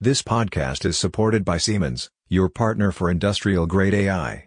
This podcast is supported by Siemens, your partner for industrial grade AI.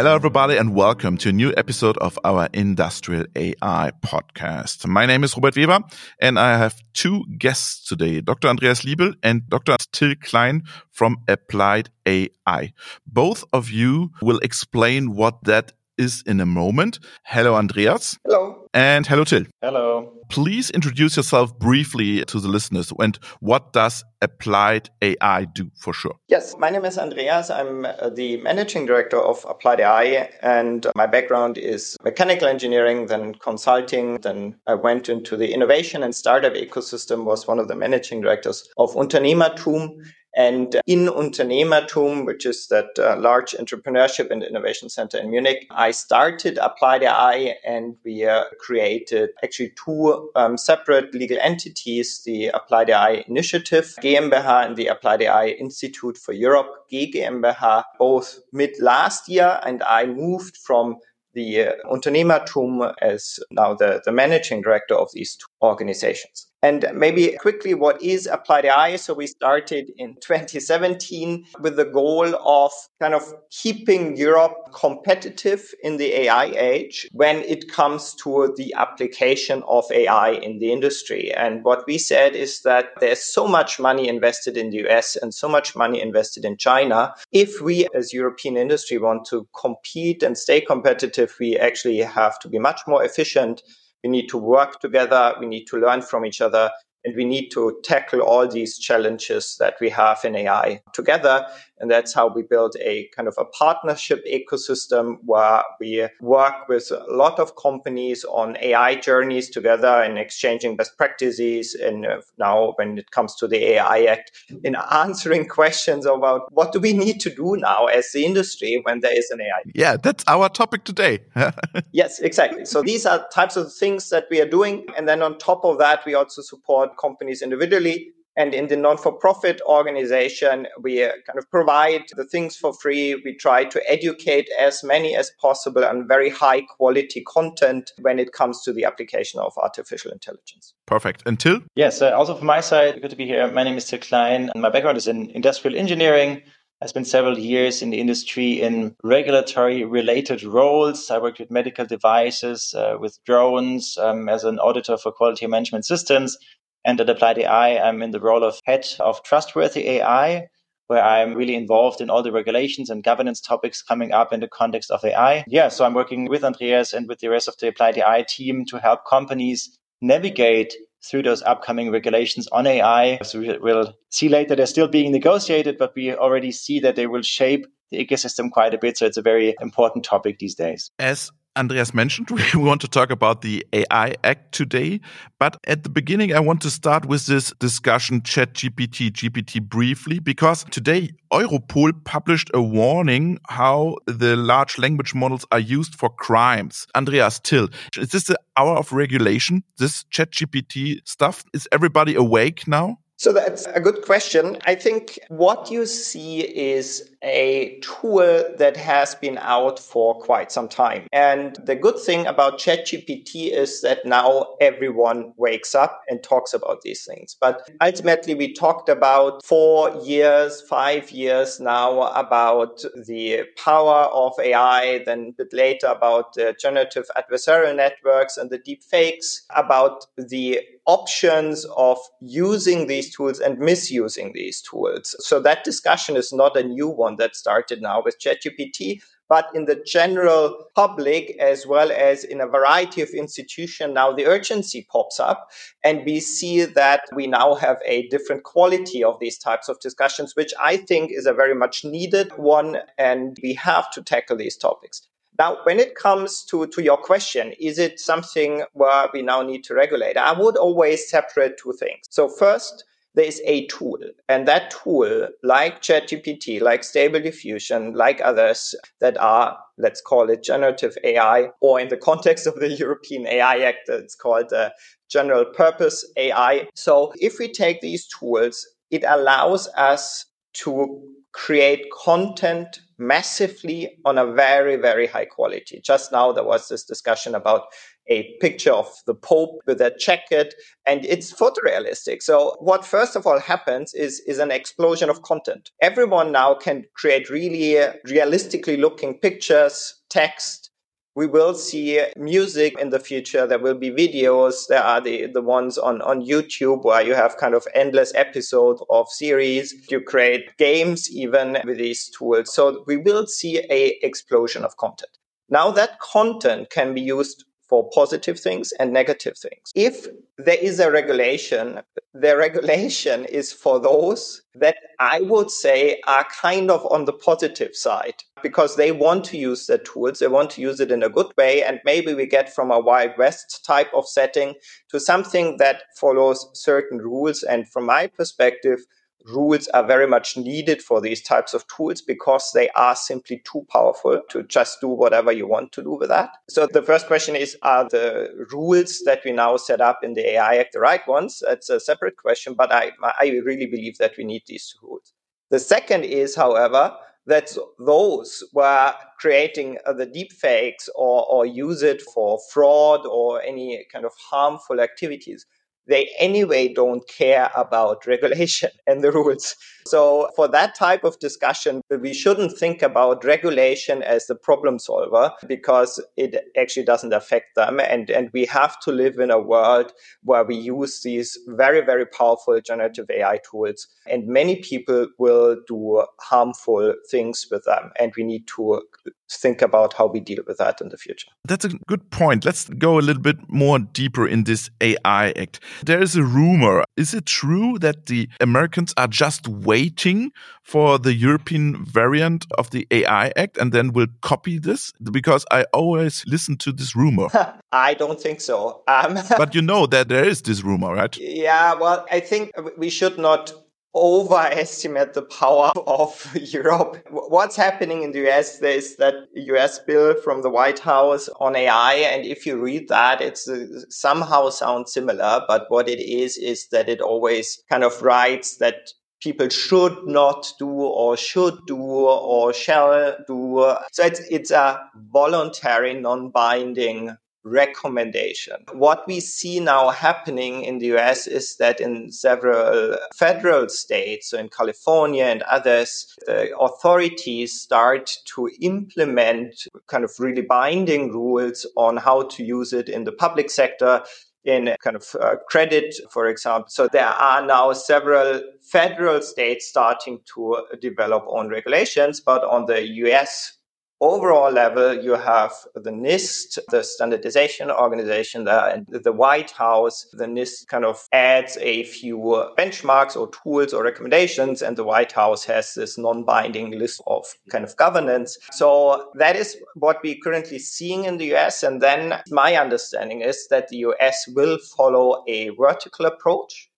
Hello, everybody, and welcome to a new episode of our Industrial AI podcast. My name is Robert Weber, and I have two guests today Dr. Andreas Liebl and Dr. Till Klein from Applied AI. Both of you will explain what that is in a moment. Hello, Andreas. Hello. And hello, Till. Hello. Please introduce yourself briefly to the listeners and what does Applied AI do for sure? Yes, my name is Andreas. I'm uh, the managing director of Applied AI, and my background is mechanical engineering, then consulting. Then I went into the innovation and startup ecosystem, was one of the managing directors of UnternehmerTUM and in UnternehmerTUM, which is that uh, large entrepreneurship and innovation center in Munich, I started Applied AI and we uh, created actually two um, separate legal entities, the Applied AI Initiative GmbH and the Applied AI Institute for Europe, GmbH, both mid last year. And I moved from the uh, UnternehmerTUM as now the, the managing director of these two organizations. And maybe quickly, what is Applied AI? So we started in 2017 with the goal of kind of keeping Europe competitive in the AI age when it comes to the application of AI in the industry. And what we said is that there's so much money invested in the US and so much money invested in China. If we as European industry want to compete and stay competitive, we actually have to be much more efficient we need to work together. We need to learn from each other. And we need to tackle all these challenges that we have in AI together. And that's how we build a kind of a partnership ecosystem where we work with a lot of companies on AI journeys together and exchanging best practices. And uh, now, when it comes to the AI Act, in answering questions about what do we need to do now as the industry when there is an AI. Yeah, that's our topic today. yes, exactly. So these are types of things that we are doing. And then on top of that, we also support companies individually and in the non-for-profit organization, we uh, kind of provide the things for free. We try to educate as many as possible on very high quality content when it comes to the application of artificial intelligence. Perfect. And Till? Yes, uh, also from my side, good to be here. My name is Till Klein, and my background is in industrial engineering. I spent several years in the industry in regulatory related roles. I worked with medical devices, uh, with drones, um, as an auditor for quality management systems and at Applied AI, I'm in the role of head of trustworthy AI, where I'm really involved in all the regulations and governance topics coming up in the context of AI. Yeah, so I'm working with Andreas and with the rest of the Applied AI team to help companies navigate through those upcoming regulations on AI. So we'll see later they're still being negotiated, but we already see that they will shape the ecosystem quite a bit. So it's a very important topic these days. As Andreas mentioned, we want to talk about the AI Act today. But at the beginning, I want to start with this discussion ChatGPT, GPT briefly, because today Europol published a warning how the large language models are used for crimes. Andreas Till, is this the hour of regulation? This ChatGPT stuff? Is everybody awake now? So that's a good question. I think what you see is a tool that has been out for quite some time. And the good thing about ChatGPT is that now everyone wakes up and talks about these things. But ultimately, we talked about four years, five years now about the power of AI, then a bit later about the generative adversarial networks and the deep fakes, about the options of using these tools and misusing these tools. So that discussion is not a new one that started now with ChatGPT, but in the general public as well as in a variety of institutions now the urgency pops up and we see that we now have a different quality of these types of discussions which i think is a very much needed one and we have to tackle these topics now, when it comes to, to your question, is it something where we now need to regulate? I would always separate two things. So first, there is a tool and that tool like ChatGPT, like Stable Diffusion, like others that are, let's call it generative AI, or in the context of the European AI Act, it's called uh, general purpose AI. So if we take these tools, it allows us to create content massively on a very, very high quality. Just now there was this discussion about a picture of the Pope with a jacket, and it's photorealistic. So what first of all happens is, is an explosion of content. Everyone now can create really realistically looking pictures, text, we will see music in the future. There will be videos. There are the, the ones on, on YouTube where you have kind of endless episodes of series. You create games even with these tools. So we will see a explosion of content. Now that content can be used for positive things and negative things. If there is a regulation, the regulation is for those that I would say are kind of on the positive side because they want to use the tools, they want to use it in a good way, and maybe we get from a Wild West type of setting to something that follows certain rules. And from my perspective, rules are very much needed for these types of tools because they are simply too powerful to just do whatever you want to do with that. So the first question is, are the rules that we now set up in the AI Act the right ones? That's a separate question, but I, I really believe that we need these rules. The second is, however, that those who are creating the deep fakes or, or use it for fraud or any kind of harmful activities they anyway don't care about regulation and the rules. So, for that type of discussion, we shouldn't think about regulation as the problem solver because it actually doesn't affect them. And, and we have to live in a world where we use these very, very powerful generative AI tools. And many people will do harmful things with them. And we need to think about how we deal with that in the future. That's a good point. Let's go a little bit more deeper in this AI Act. There is a rumor. Is it true that the Americans are just waiting for the European variant of the AI Act and then will copy this? Because I always listen to this rumor. I don't think so. Um, but you know that there is this rumor, right? Yeah, well, I think we should not overestimate the power of Europe. What's happening in the US there is that US bill from the White House on AI. And if you read that, it's uh, somehow sounds similar. But what it is, is that it always kind of writes that people should not do or should do or shall do. So it's, it's a voluntary, non-binding recommendation. What we see now happening in the US is that in several federal states, so in California and others, the authorities start to implement kind of really binding rules on how to use it in the public sector. In kind of uh, credit, for example. So there are now several federal states starting to develop own regulations, but on the US overall level, you have the NIST, the standardization organization there, and the White House. The NIST kind of adds a few benchmarks or tools or recommendations, and the White House has this non-binding list of kind of governance. So that is what we're currently seeing in the US. And then my understanding is that the US will follow a vertical approach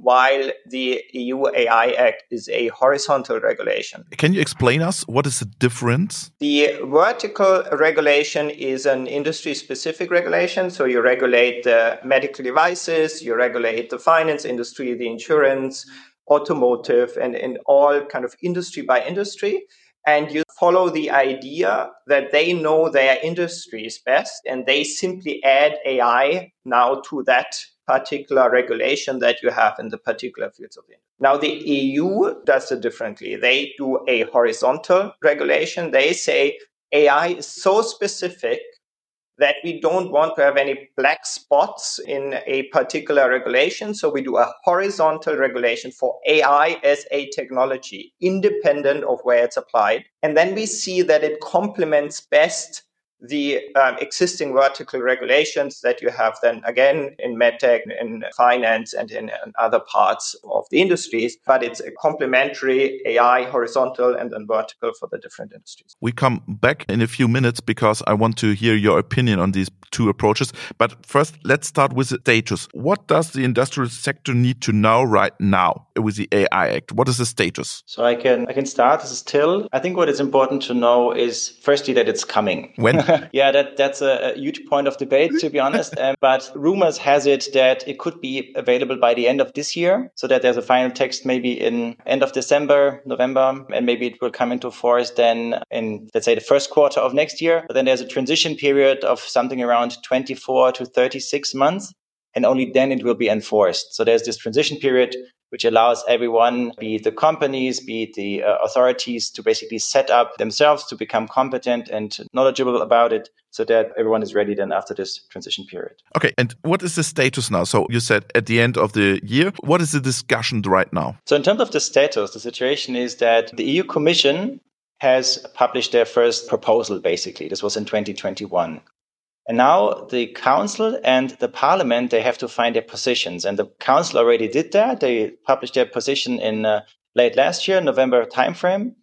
while the EU AI Act is a horizontal regulation. Can you explain us what is the difference? The vertical regulation is an industry specific regulation. So you regulate the medical devices, you regulate the finance industry, the insurance, automotive, and in all kind of industry by industry and you follow the idea that they know their industries best and they simply add AI now to that particular regulation that you have in the particular fields of industry. Now, the EU does it differently. They do a horizontal regulation. They say AI is so specific that we don't want to have any black spots in a particular regulation. So we do a horizontal regulation for AI as a technology, independent of where it's applied. And then we see that it complements best the um, existing vertical regulations that you have then again in medtech, in finance, and in, in, other parts of the industries. But it's a complementary AI horizontal and then vertical for the different industries. We come back in a few minutes because I want to hear your opinion on these two approaches. But first, let's start with the status. What does the industrial sector need to know right now with the AI Act? What is the status? So I can I can start. This is Till. I think what is important to know is firstly that it's coming. When? yeah, that that's a, a, huge point of debate, to be honest. Um, but rumors has it that it could be available by the end of this year, so that there's a final text maybe in end of December, November, and maybe it will come into force then in let's say the first quarter of next year. But then there's a transition period of something around 24 to 36 months and only then it will be enforced. So there's this transition period which allows everyone, be it the companies, be it the uh, authorities, to basically set up themselves to become competent and knowledgeable about it so that everyone is ready then after this transition period. Okay, and what is the status now? So you said at the end of the year, what is the discussion right now? So, in terms of the status, the situation is that the EU Commission has published their first proposal, basically. This was in 2021. And now the council and the parliament, they have to find their positions. And the council already did that. They published their position in uh, late last year, November timeframe.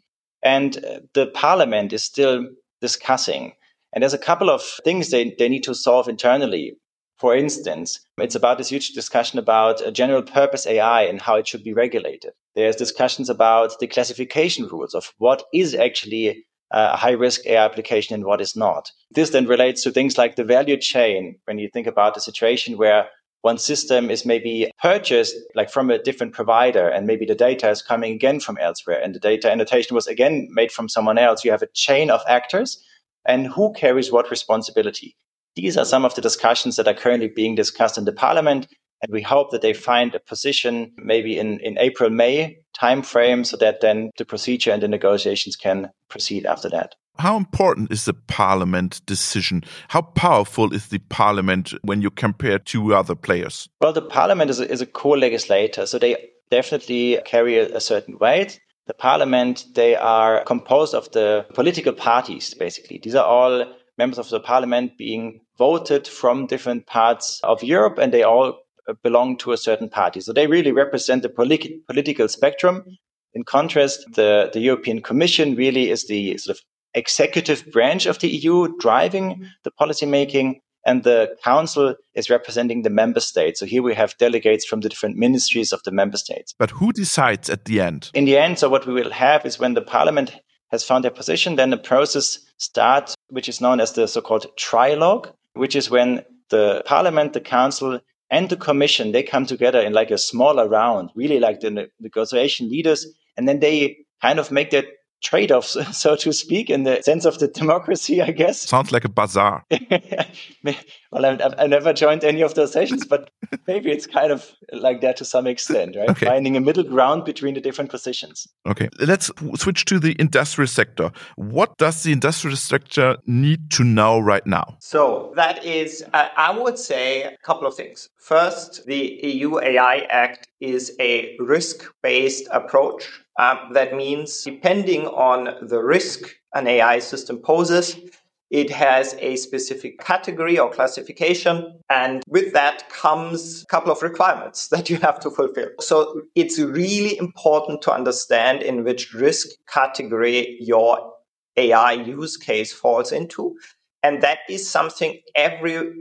And uh, the parliament is still discussing. And there's a couple of things they, they need to solve internally. For instance, it's about this huge discussion about general purpose AI and how it should be regulated. There's discussions about the classification rules of what is actually a high risk AI application and what is not. This then relates to things like the value chain. When you think about a situation where one system is maybe purchased like from a different provider and maybe the data is coming again from elsewhere and the data annotation was again made from someone else. You have a chain of actors and who carries what responsibility. These are some of the discussions that are currently being discussed in the parliament and we hope that they find a position maybe in, in April, May timeframe so that then the procedure and the negotiations can proceed after that. How important is the parliament decision? How powerful is the parliament when you compare to other players? Well, the parliament is a, is a co-legislator, so they definitely carry a, a certain weight. The parliament, they are composed of the political parties, basically. These are all members of the parliament being voted from different parts of Europe, and they all belong to a certain party. So they really represent the politi- political spectrum. In contrast, the, the European Commission really is the sort of executive branch of the EU driving the policy making, and the Council is representing the member states. So here we have delegates from the different ministries of the member states. But who decides at the end? In the end, so what we will have is when the Parliament has found their position, then the process starts, which is known as the so called trilogue, which is when the Parliament, the Council, and the commission they come together in like a smaller round really like the negotiation leaders and then they kind of make that trade-offs, so to speak, in the sense of the democracy, I guess. Sounds like a bazaar. well, I've, I've, never joined any of those sessions, but maybe it's kind of like that to some extent, right? Okay. Finding a middle ground between the different positions. Okay, let's switch to the industrial sector. What does the industrial sector need to know right now? So that is, I would say a couple of things. First, the EU AI Act is a risk-based approach um, that means depending on the risk an AI system poses, it has a specific category or classification. And with that comes a couple of requirements that you have to fulfill. So it's really important to understand in which risk category your AI use case falls into. And that is something every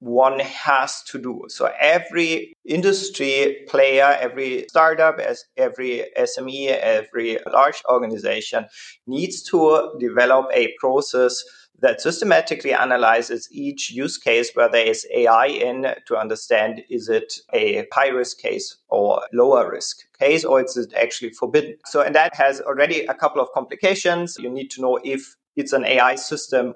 one has to do. So every industry player, every startup, as every SME, every large organization needs to develop a process that systematically analyzes each use case where there is AI in to understand is it a high risk case or lower risk case or is it actually forbidden. So and that has already a couple of complications. You need to know if it's an AI system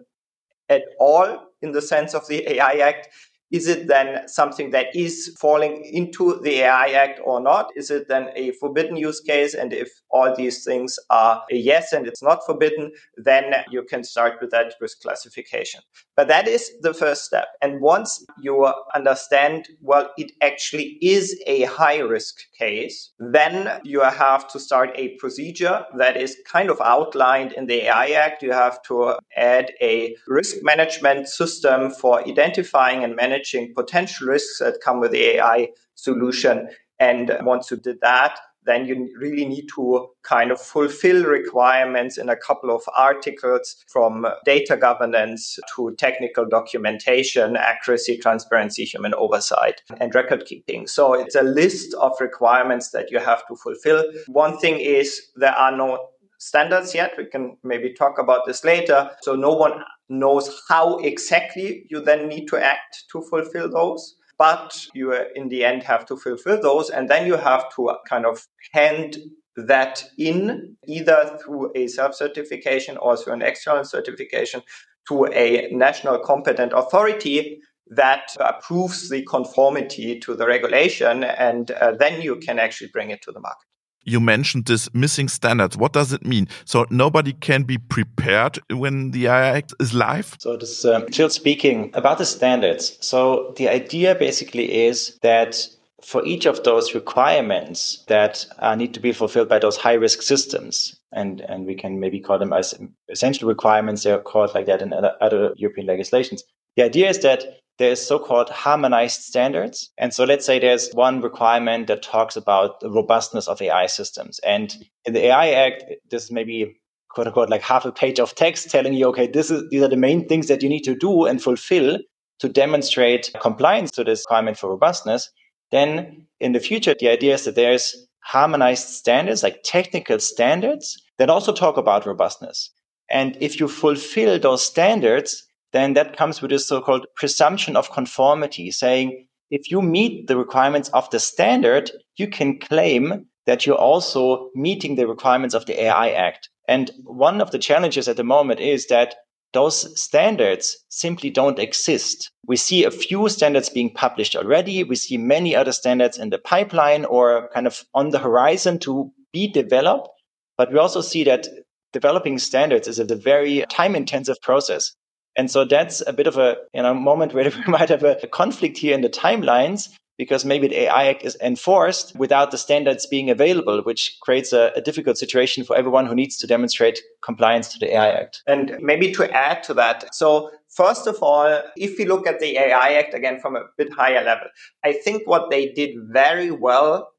at all in the sense of the AI Act is it then something that is falling into the AI Act or not? Is it then a forbidden use case? And if all these things are a yes and it's not forbidden, then you can start with that risk classification. But that is the first step. And once you understand, well, it actually is a high risk case, then you have to start a procedure that is kind of outlined in the AI Act. You have to add a risk management system for identifying and managing managing potential risks that come with the AI solution. And once you did that, then you really need to kind of fulfill requirements in a couple of articles from data governance to technical documentation, accuracy, transparency, human oversight, and record keeping. So it's a list of requirements that you have to fulfill. One thing is there are no standards yet. We can maybe talk about this later. So no one knows how exactly you then need to act to fulfill those. But you, uh, in the end, have to fulfill those. And then you have to kind of hand that in either through a self certification or through an external certification to a national competent authority that approves the conformity to the regulation. And uh, then you can actually bring it to the market you mentioned this missing standards. What does it mean? So nobody can be prepared when the AI Act is live? So this is um, speaking about the standards. So the idea basically is that for each of those requirements that uh, need to be fulfilled by those high risk systems, and, and we can maybe call them as essential requirements, they're called like that in other European legislations. The idea is that there's so-called harmonized standards. And so let's say there's one requirement that talks about the robustness of AI systems. And in the AI Act, this may be quote unquote like half a page of text telling you, okay, this is these are the main things that you need to do and fulfill to demonstrate compliance to this requirement for robustness. Then in the future, the idea is that there's harmonized standards, like technical standards that also talk about robustness. And if you fulfill those standards, then that comes with a so-called presumption of conformity, saying if you meet the requirements of the standard, you can claim that you're also meeting the requirements of the AI Act. And one of the challenges at the moment is that those standards simply don't exist. We see a few standards being published already. We see many other standards in the pipeline or kind of on the horizon to be developed. But we also see that developing standards is a very time intensive process. And so that's a bit of a you know moment where we might have a, a conflict here in the timelines because maybe the AI Act is enforced without the standards being available, which creates a, a, difficult situation for everyone who needs to demonstrate compliance to the AI Act. And maybe to add to that, so first of all, if we look at the AI Act again from a bit higher level, I think what they did very well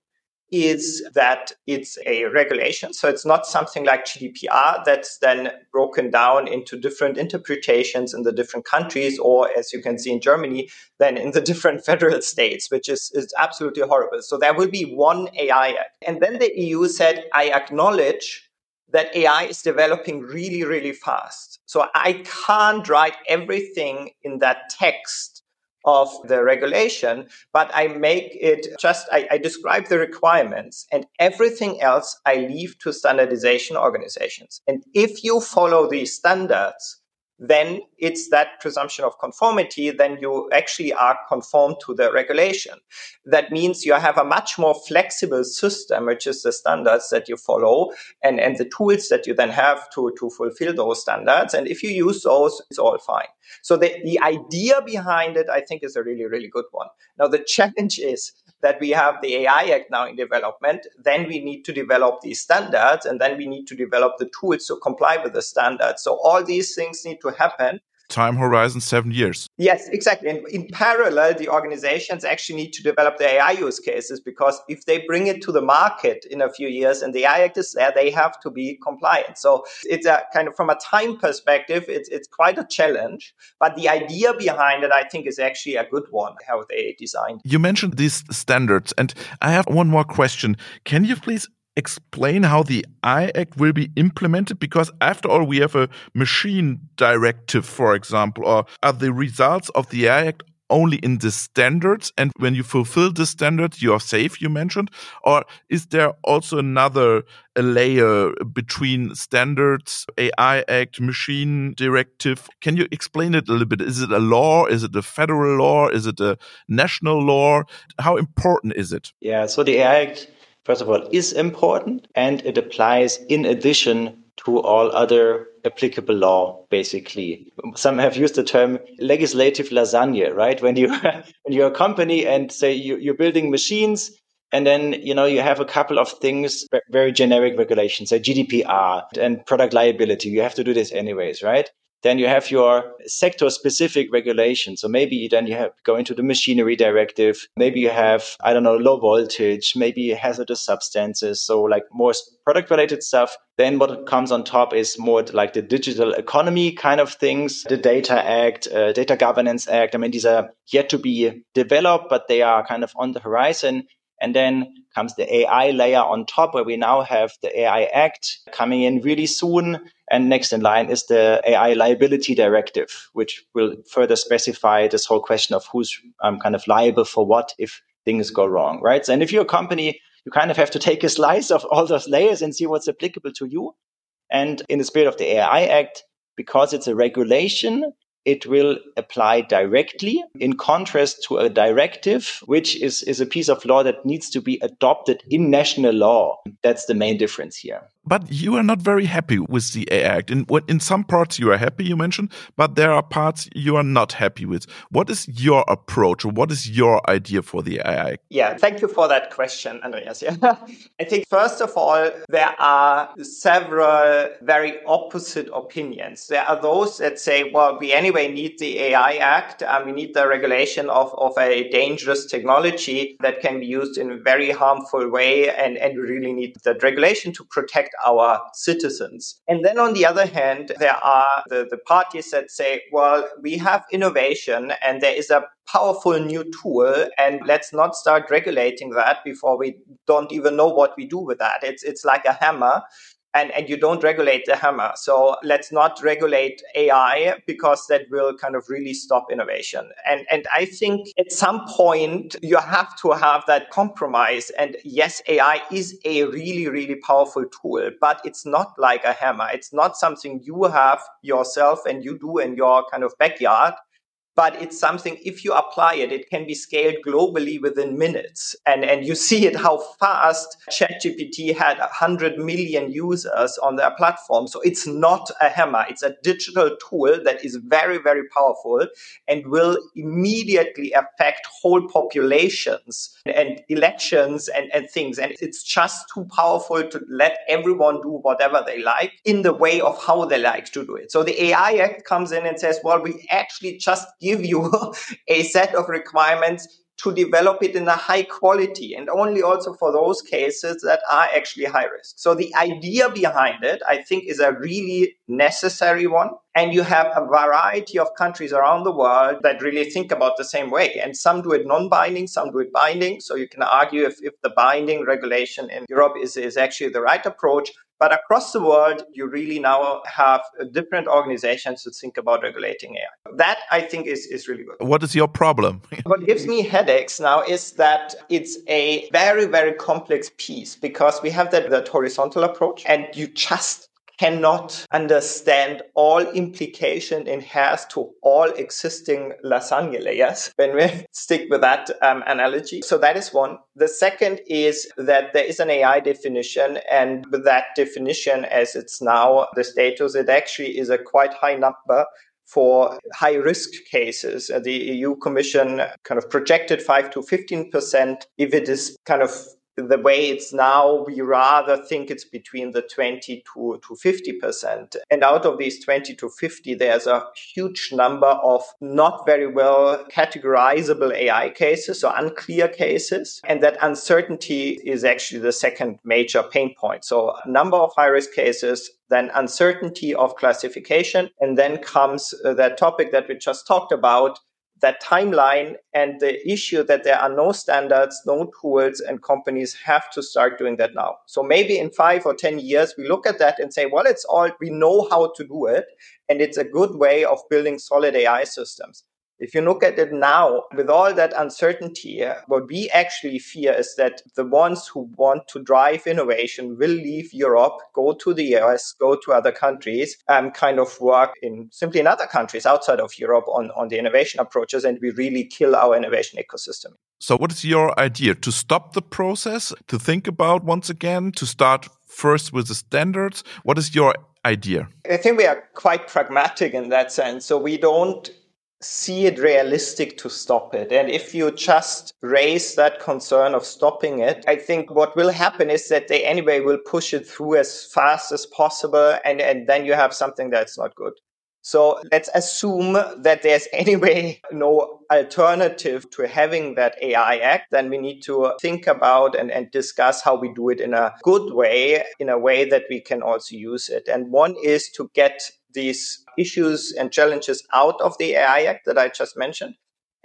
is that it's a regulation. So it's not something like GDPR that's then broken down into different interpretations in the different countries, or as you can see in Germany, then in the different federal states, which is, is absolutely horrible. So there will be one AI Act. And then the EU said, I acknowledge that AI is developing really, really fast. So I can't write everything in that text of the regulation, but I make it just, I, I, describe the requirements and everything else I leave to standardization organizations. And if you follow these standards, then it's that presumption of conformity, then you actually are conformed to the regulation. That means you have a much more flexible system, which is the standards that you follow and, and the tools that you then have to, to fulfill those standards. And if you use those, it's all fine. So the, the idea behind it, I think, is a really, really good one. Now, the challenge is that we have the AI Act now in development, then we need to develop these standards and then we need to develop the tools to comply with the standards. So all these things need to happen time horizon seven years. Yes, exactly. And in parallel, the organizations actually need to develop the AI use cases because if they bring it to the market in a few years and the AI Act is there, they have to be compliant. So it's a kind of from a time perspective, it's, it's quite a challenge. But the idea behind it, I think, is actually a good one, how they designed. You mentioned these standards, and I have one more question. Can you please explain how the AI Act will be implemented? Because after all, we have a machine directive, for example, or are the results of the AI Act only in the standards? And when you fulfill the standards you are safe you mentioned? Or is there also another layer between standards ai act machine directive? Can you explain it a little bit? Is it a law? Is it a federal law? Is it a national law? How important is it? Yeah so the ai act first of all, is important and it applies in addition to all other applicable law, basically. Some have used the term legislative lasagna, right? When you, when you're a company and say you, you're building machines and then, you know, you have a couple of things, very generic regulations, say GDPR and product liability. You have to do this anyways, right? Then you have your sector specific regulation. So maybe then you have go into the machinery directive. Maybe you have, I don't know, low voltage, maybe hazardous substances. So like more product related stuff. Then what comes on top is more like the digital economy kind of things, the Data Act, uh, Data Governance Act. I mean, these are yet to be developed, but they are kind of on the horizon. And then comes the AI layer on top, where we now have the AI Act coming in really soon And next in line is the AI liability directive, which will further specify this whole question of who's um, kind of liable for what if things go wrong, right? So and if you're a company, you kind of have to take a slice of all those layers and see what's applicable to you. And in the spirit of the AI Act, because it's a regulation, it will apply directly in contrast to a directive, which is, is a piece of law that needs to be adopted in national law. That's the main difference here. But you are not very happy with the AI Act. In, in some parts you are happy, you mentioned, but there are parts you are not happy with. What is your approach or what is your idea for the AI Act? Yeah, thank you for that question, Andreas. Yeah. I think, first of all, there are several very opposite opinions. There are those that say, well, we anyway need the AI Act and we need the regulation of, of a dangerous technology that can be used in a very harmful way and, and we really need that regulation to protect our citizens. And then on the other hand, there are the, the parties that say, well, we have innovation and there is a powerful new tool and let's not start regulating that before we don't even know what we do with that. It's, it's like a hammer and, and you don't regulate the hammer. So let's not regulate AI because that will kind of really stop innovation. And, and I think at some point you have to have that compromise. And yes, AI is a really, really powerful tool, but it's not like a hammer. It's not something you have yourself and you do in your kind of backyard but it's something if you apply it it can be scaled globally within minutes. And and you see it how fast chatgpt had 100 million users on their platform. So it's not a hammer. It's a digital tool that is very very powerful and will immediately affect whole populations and elections and, and things. And it's just too powerful to let everyone do whatever they like in the way of how they like to do it. So the ai act comes in and says well we actually just give you a set of requirements to develop it in a high quality and only also for those cases that are actually high risk. So the idea behind it, I think, is a really necessary one. And you have a variety of countries around the world that really think about the same way. And some do it non-binding, some do it binding. So you can argue if, if the binding regulation in Europe is, is actually the right approach. But across the world, you really now have different organizations to think about regulating AI. That I think is, is really good. What is your problem? what gives me headaches now is that it's a very, very complex piece because we have that, that horizontal approach and you just cannot understand all implication it has to all existing lasagna layers when we stick with that um, analogy. So that is one. The second is that there is an AI definition and with that definition as it's now the status, it actually is a quite high number for high risk cases. The EU Commission kind of projected 5 to 15% if it is kind of the way it's now, we rather think it's between the 20 to, to 50%. And out of these 20 to 50, there's a huge number of not very well categorizable AI cases, or unclear cases. And that uncertainty is actually the second major pain point. So a number of high risk cases, then uncertainty of classification. And then comes uh, that topic that we just talked about, that timeline and the issue that there are no standards, no tools, and companies have to start doing that now. So maybe in five or 10 years, we look at that and say, well, it's all, we know how to do it. And it's a good way of building solid AI systems. If you look at it now, with all that uncertainty, uh, what we actually fear is that the ones who want to drive innovation will leave Europe, go to the US, go to other countries, and kind of work in simply in other countries outside of Europe on, on the innovation approaches, and we really kill our innovation ecosystem. So, what is your idea? To stop the process, to think about once again, to start first with the standards? What is your idea? I think we are quite pragmatic in that sense. So, we don't see it realistic to stop it. And if you just raise that concern of stopping it, I think what will happen is that they anyway will push it through as fast as possible. And, and then you have something that's not good. So let's assume that there's anyway no alternative to having that AI Act. Then we need to think about and, and discuss how we do it in a good way, in a way that we can also use it. And one is to get these issues and challenges out of the AI Act that I just mentioned.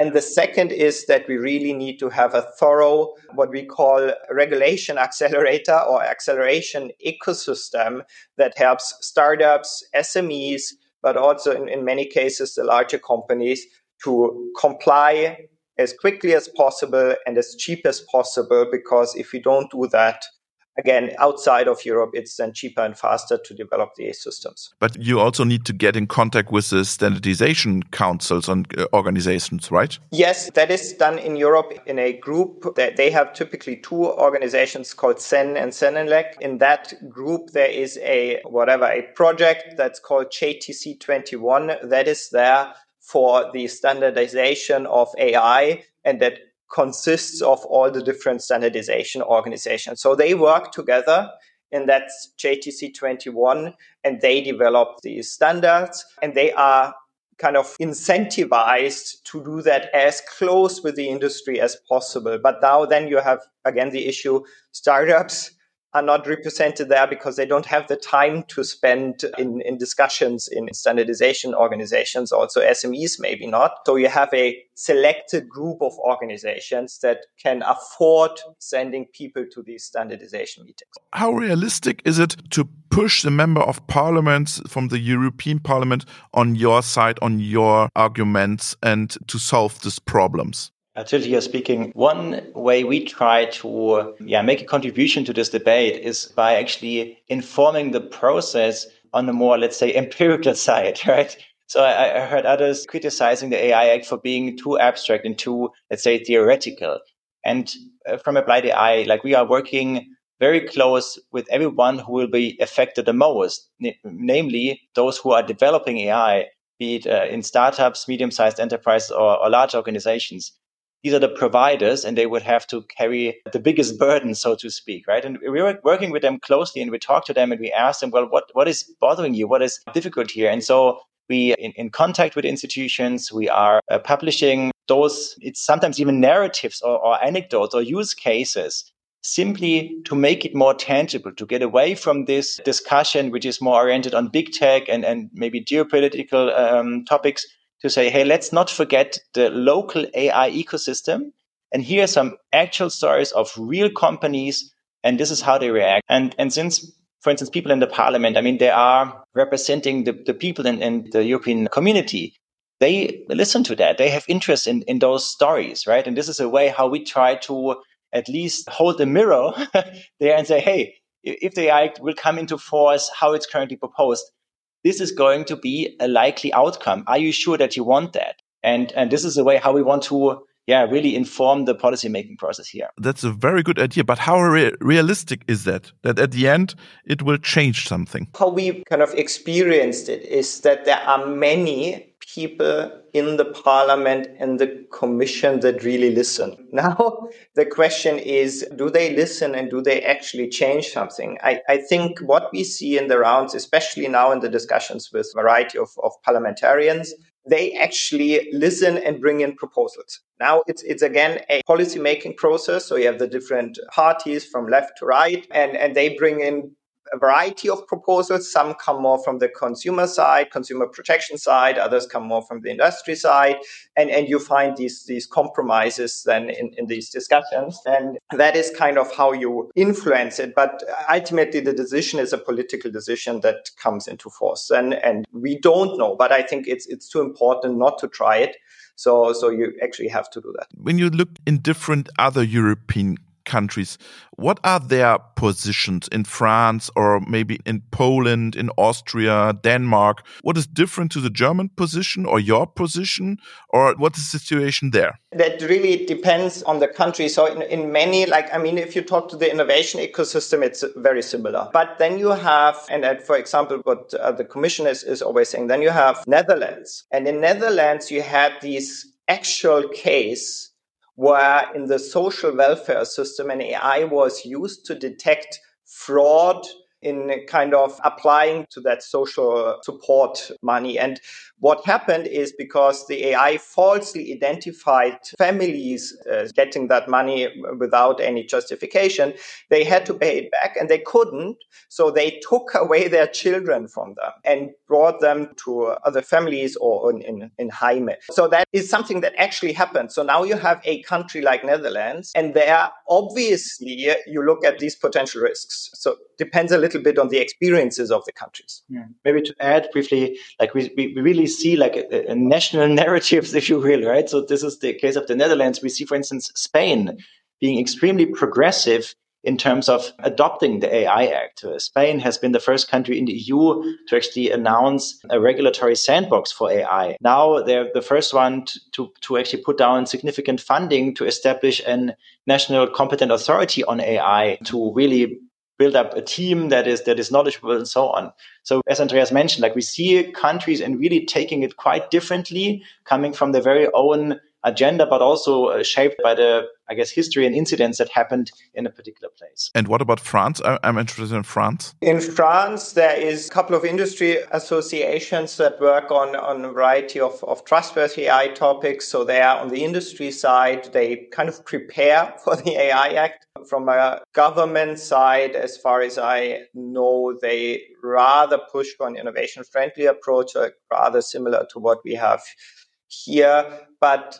And the second is that we really need to have a thorough, what we call regulation accelerator or acceleration ecosystem that helps startups, SMEs, but also in, in many cases, the larger companies to comply as quickly as possible and as cheap as possible. Because if we don't do that, again, outside of Europe, it's then cheaper and faster to develop the systems. But you also need to get in contact with the standardization councils and uh, organizations, right? Yes, that is done in Europe in a group that they have typically two organizations called CEN and CENELEC. In that group, there is a whatever, a project that's called JTC 21 that is there for the standardization of AI and that consists of all the different standardization organizations. So they work together and that's JTC 21 and they develop these standards and they are kind of incentivized to do that as close with the industry as possible. But now then you have again the issue startups are not represented there because they don't have the time to spend in, in discussions in standardization organizations. Also, SMEs maybe not. So you have a selected group of organizations that can afford sending people to these standardization meetings. How realistic is it to push the member of parliament from the European Parliament on your side, on your arguments, and to solve these problems? Tilly here speaking. One way we try to yeah, make a contribution to this debate is by actually informing the process on a more, let's say, empirical side, right? So I, I heard others criticizing the AI Act for being too abstract and too, let's say, theoretical. And uh, from Applied AI, like we are working very close with everyone who will be affected the most, namely those who are developing AI, be it uh, in startups, medium-sized enterprises, or, or large organizations these are the providers and they would have to carry the biggest burden, so to speak, right? And we were working with them closely and we talked to them and we asked them, well, what, what is bothering you? What is difficult here? And so we in, in contact with institutions, we are uh, publishing those, it's sometimes even narratives or, or anecdotes or use cases simply to make it more tangible, to get away from this discussion, which is more oriented on big tech and, and maybe geopolitical um, topics, to say, hey, let's not forget the local AI ecosystem. And here are some actual stories of real companies, and this is how they react. And and since, for instance, people in the parliament, I mean, they are representing the, the people in, in the European community. They listen to that. They have interest in, in those stories, right? And this is a way how we try to at least hold a mirror there and say, hey, if the AI will come into force, how it's currently proposed, this is going to be a likely outcome. Are you sure that you want that? And and this is the way how we want to yeah really inform the policy making process here. That's a very good idea, but how re realistic is that? That at the end it will change something. How we kind of experienced it is that there are many people in the parliament and the commission that really listen. Now, the question is, do they listen and do they actually change something? I, I think what we see in the rounds, especially now in the discussions with a variety of, of parliamentarians, they actually listen and bring in proposals. Now it's it's again a policy making process. So you have the different parties from left to right, and, and they bring in a variety of proposals. Some come more from the consumer side, consumer protection side. Others come more from the industry side. And, and you find these, these compromises then in, in these discussions. And that is kind of how you influence it. But ultimately, the decision is a political decision that comes into force. And, and we don't know, but I think it's, it's too important not to try it. So, so you actually have to do that. When you look in different other European countries. What are their positions in France or maybe in Poland, in Austria, Denmark? What is different to the German position or your position? Or what is the situation there? That really depends on the country. So, in, in many, like, I mean, if you talk to the innovation ecosystem, it's very similar. But then you have, and that, for example, what uh, the Commission is, is always saying, then you have Netherlands. And in Netherlands, you had these actual case where in the social welfare system an AI was used to detect fraud in kind of applying to that social support money. And what happened is because the AI falsely identified families getting that money without any justification, they had to pay it back and they couldn't. So they took away their children from them and brought them to other families or in, in, in. So that is something that actually happened. So now you have a country like Netherlands and there obviously you look at these potential risks. So depends a little bit on the experiences of the countries. Yeah. Maybe to add briefly, like we, we really see like a, a national narratives, if you will, right? So this is the case of the Netherlands. We see, for instance, Spain being extremely progressive in terms of adopting the AI Act. Uh, Spain has been the first country in the EU to actually announce a regulatory sandbox for AI. Now they're the first one to, to actually put down significant funding to establish a national competent authority on AI to really build up a team that is that is knowledgeable and so on. So as Andreas mentioned, like we see countries and really taking it quite differently, coming from their very own agenda, but also uh, shaped by the, I guess, history and incidents that happened in a particular place. And what about France? I'm interested in France. In France, there is a couple of industry associations that work on, on a variety of, of trustworthy AI topics. So they are on the industry side, they kind of prepare for the AI Act. From a government side, as far as I know, they rather push for an innovation friendly approach, rather similar to what we have here. But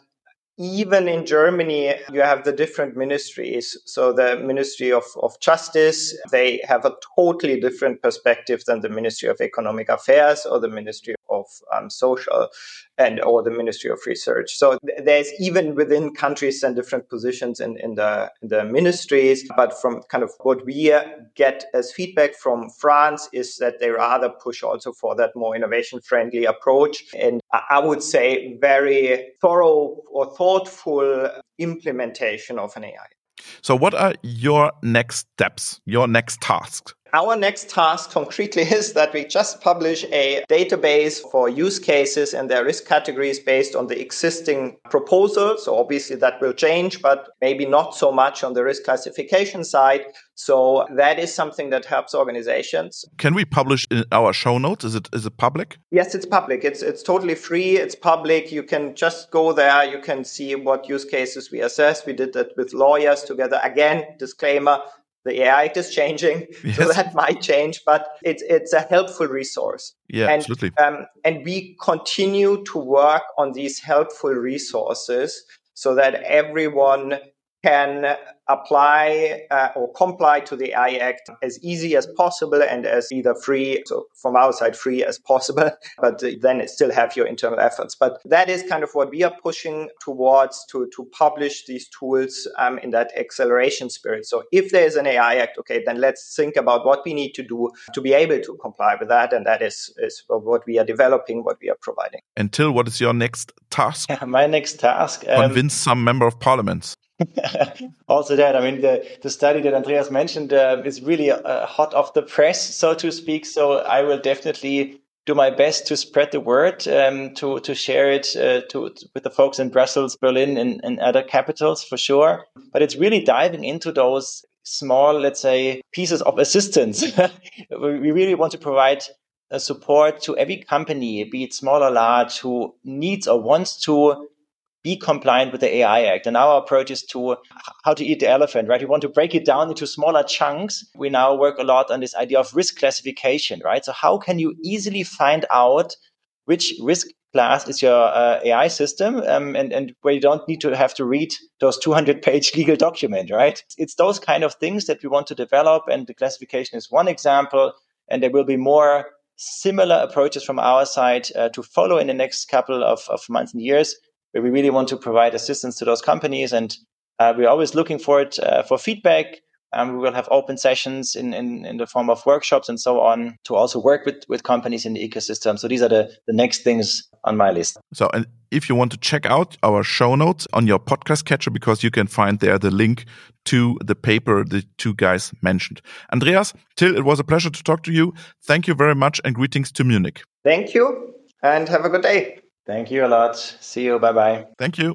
even in Germany, you have the different ministries. So the Ministry of, of Justice, they have a totally different perspective than the Ministry of Economic Affairs or the Ministry of um, Social and or the Ministry of Research. So th- there's even within countries and different positions in, in the in the ministries. But from kind of what we get as feedback from France is that they rather push also for that more innovation friendly approach. And I would say very thorough or thoughtful implementation of an AI. So, what are your next steps, your next tasks? Our next task concretely is that we just publish a database for use cases and their risk categories based on the existing proposals. So obviously that will change, but maybe not so much on the risk classification side. So that is something that helps organizations. Can we publish in our show notes? Is it is it public? Yes, it's public. It's it's totally free. It's public. You can just go there. You can see what use cases we assess. We did that with lawyers together. Again, disclaimer, the AI is changing, yes. so that might change, but it's it's a helpful resource. Yeah, and, absolutely. Um, and we continue to work on these helpful resources so that everyone can apply uh, or comply to the AI Act as easy as possible and as either free, so from our side, free as possible, but then still have your internal efforts. But that is kind of what we are pushing towards to, to publish these tools um, in that acceleration spirit. So if there is an AI Act, okay, then let's think about what we need to do to be able to comply with that. And that is, is what we are developing, what we are providing. Till, what is your next task? My next task. Um, Convince some member of parliament. also that i mean the, the study that andreas mentioned uh, is really uh, hot off the press so to speak. So i will definitely do my best to spread the word um, to to share it uh, to, with the folks in brussels berlin and, and other capitals for sure. But it's really diving into those small let's say pieces of assistance. We really want to provide support to every company be it small or large who needs or wants to be compliant with the AI Act. And our approach is to how to eat the elephant, right? We want to break it down into smaller chunks. We now work a lot on this idea of risk classification, right? So how can you easily find out which risk class is your uh, AI system, um, and, and where you don't need to have to read those 200 page legal document, right? It's those kind of things that we want to develop, and the classification is one example, and there will be more similar approaches from our side uh, to follow in the next couple of, of months and years where we really want to provide assistance to those companies. And uh, we're always looking for it uh, for feedback. Um, we will have open sessions in, in, in the form of workshops and so on to also work with, with companies in the ecosystem. So these are the, the next things on my list. So, and if you want to check out our show notes on your podcast catcher, because you can find there the link to the paper the two guys mentioned. Andreas, Till, it was a pleasure to talk to you. Thank you very much and greetings to Munich. Thank you and have a good day. Thank you a lot. See you. Bye bye. Thank you.